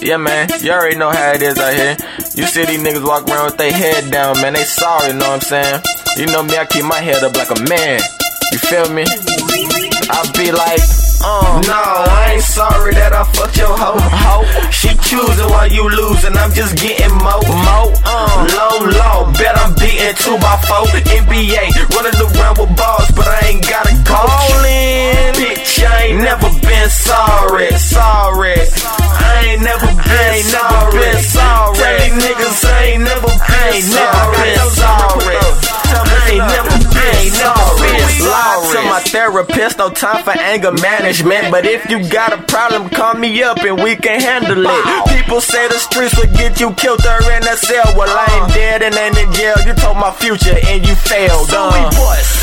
Yeah, man, you already know how it is out here. You see these niggas walk around with their head down, man. They sorry, know what I'm saying? You know me, I keep my head up like a man. You feel me? I be like, uh, No, I ain't sorry that I fucked your hoe. ho, She choosing while you losing, I'm just getting mo. mo, uh. Low, low, bet I'm beating 2 by 4 NBA, running around been sorry, sorry. I ain't never been ain't never sorry. been sorry. Tell these niggas I ain't never been ain't never sorry. been sorry. I ain't never been sorry. Lie to my therapist, no time for anger management. But if you got a problem, call me up and we can handle it. People say the streets would get you killed or in a cell. Well, I ain't dead and ain't in jail. You told my future and you failed. So uh. we bust.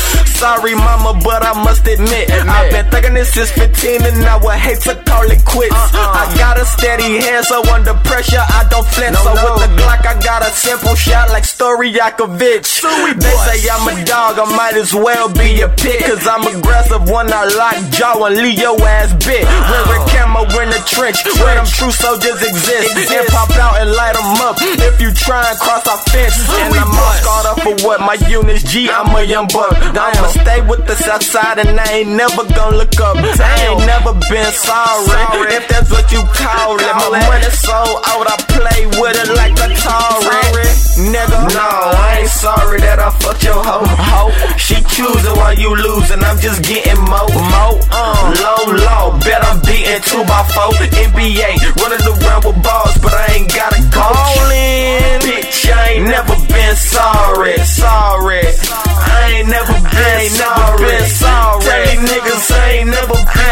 Sorry, mama, but I must admit, I've been thinking this since 15 and I would hate to call it quits. I got a steady hand, so under pressure I don't flinch. so with the Glock, I got a simple shot like Stojakovic. they say I'm a dog, I might as well be a pit. Cause I'm aggressive when I lock jaw and leave your ass bit. Wear a camo in the trench, where them true soldiers exist. And pop out and light them up if you try and cross our fence. And I'm all scarred up for what my units G, I'm a young buck. I'ma stay with the south side and I ain't never gonna look up. I ain't never been sorry, if that's what you call it. My money so old, I play with it like a Atari. Nigga, No, I ain't sorry that I fucked your hoe. ho, She choosing while you losing, I'm just getting mo. mo, uh. Low, low, bet I'm beating 2 by 4 NBA, running around with balls, but I ain't got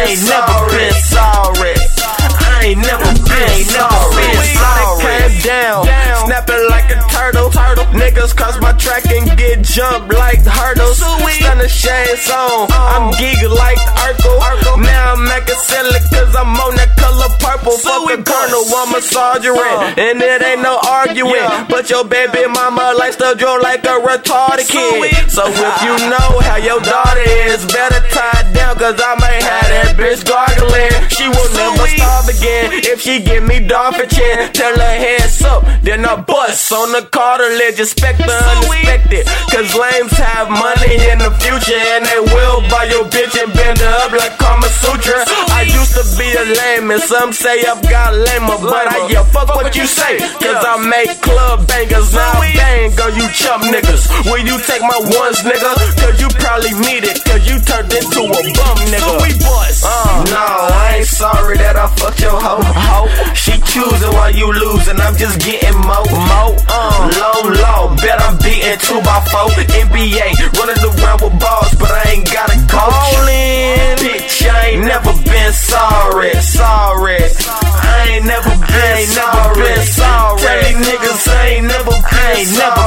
I ain't never been sorry. I ain't never been sorry. Came down, snapping like a turtle. Niggas cross my track and get jumped like hurdles. Stunner shades on, uh-huh. I'm geek like Urkel. Now I'm making silly cause I'm on that color purple. Fuck a colonel, I'm a sergeant. And it ain't no arguing. But your baby mama likes to draw like a retarded kid. So if you know how your daughter is, better tie it down cause I bitch gargling. She will never starve again if she give me dolphin chin. Tell her heads up, then I bust on the cartilage. Expect the unexpected. Cause lames have money in the future and they will buy your bitch and bend her up like Kama Sutra. Used to be a lame and some say I've got lamer, but I yeah, fuck what you say. Cause I make club bangers now. Bang, go you chump niggas. Will you take my ones, nigga? Cause you probably need it, cause you turned into a bum, nigga. So we bust. Uh. No, I ain't sorry that I fucked your hoe. Ho, She choosing while you losing, I'm just getting mo. mo, uh. Low, low, bet I'm beating 2 by 4 NBA, running around with balls, but I ain't got a coach. Ballin'. Bitch, I ain't never been sorry, sorry. I ain't never been sorry. Tell these niggas I ain't never been I